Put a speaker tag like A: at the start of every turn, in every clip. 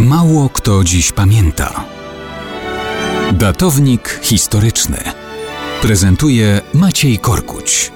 A: Mało kto dziś pamięta. Datownik historyczny prezentuje Maciej Korkuć.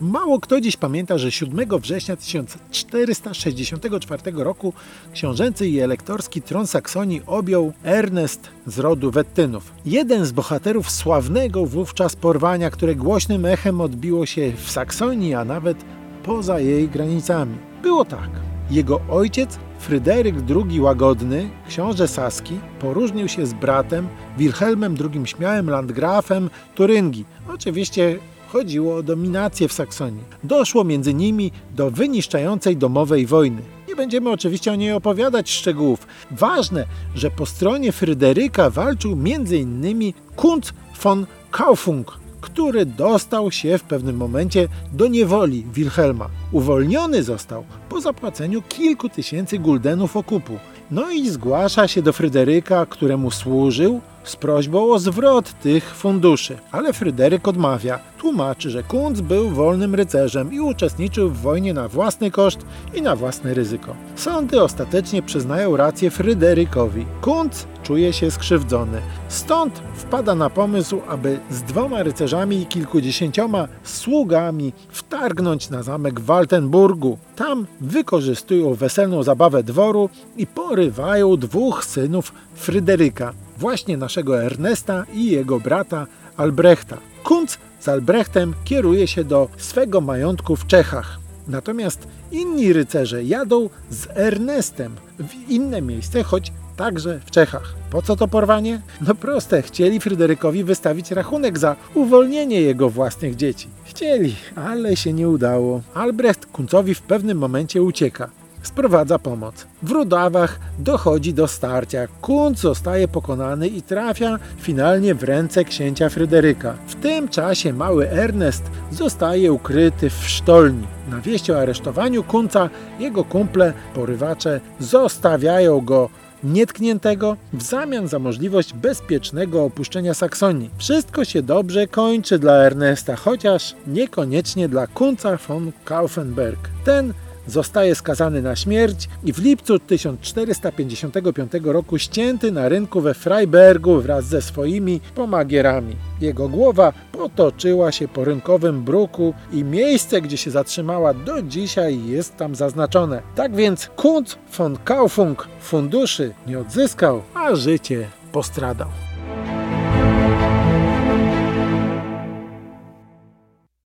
B: Mało kto dziś pamięta, że 7 września 1464 roku książęcy i elektorski tron Saksonii objął Ernest z rodu Wettynów. Jeden z bohaterów sławnego wówczas porwania, które głośnym echem odbiło się w Saksonii, a nawet poza jej granicami. Było tak. Jego ojciec, Fryderyk II Łagodny, książę Saski, poróżnił się z bratem Wilhelmem II Śmiałym Landgrafem Turyngii. Oczywiście chodziło o dominację w Saksonii. Doszło między nimi do wyniszczającej domowej wojny. Nie będziemy oczywiście o niej opowiadać szczegółów. Ważne, że po stronie Fryderyka walczył m.in. Kunz von Kaufung, który dostał się w pewnym momencie do niewoli Wilhelma. Uwolniony został po zapłaceniu kilku tysięcy guldenów okupu. No i zgłasza się do Fryderyka, któremu służył, z prośbą o zwrot tych funduszy. Ale Fryderyk odmawia. Tłumaczy, że Kunz był wolnym rycerzem i uczestniczył w wojnie na własny koszt i na własne ryzyko. Sądy ostatecznie przyznają rację Fryderykowi. Kunz czuje się skrzywdzony. Stąd wpada na pomysł, aby z dwoma rycerzami i kilkudziesięcioma sługami wtargnąć na zamek Waltenburgu. Tam wykorzystują weselną zabawę dworu i porywają dwóch synów Fryderyka, właśnie naszego Ernesta i jego brata Albrechta. Kunz z Albrechtem kieruje się do swego majątku w Czechach. Natomiast inni rycerze jadą z Ernestem w inne miejsce, choć także w Czechach. Po co to porwanie? No proste, chcieli Fryderykowi wystawić rachunek za uwolnienie jego własnych dzieci. Chcieli, ale się nie udało. Albrecht Kuncowi w pewnym momencie ucieka sprowadza pomoc. W Rudawach dochodzi do starcia. Kunc zostaje pokonany i trafia finalnie w ręce księcia Fryderyka. W tym czasie mały Ernest zostaje ukryty w sztolni. Na wieść o aresztowaniu Kunca jego kumple, porywacze, zostawiają go nietkniętego w zamian za możliwość bezpiecznego opuszczenia Saksonii. Wszystko się dobrze kończy dla Ernesta, chociaż niekoniecznie dla Kunca von Kaufenberg. Ten zostaje skazany na śmierć i w lipcu 1455 roku ścięty na rynku we Freibergu wraz ze swoimi pomagierami. Jego głowa potoczyła się po rynkowym bruku i miejsce, gdzie się zatrzymała do dzisiaj jest tam zaznaczone. Tak więc Kunz von Kaufung funduszy nie odzyskał, a życie postradał.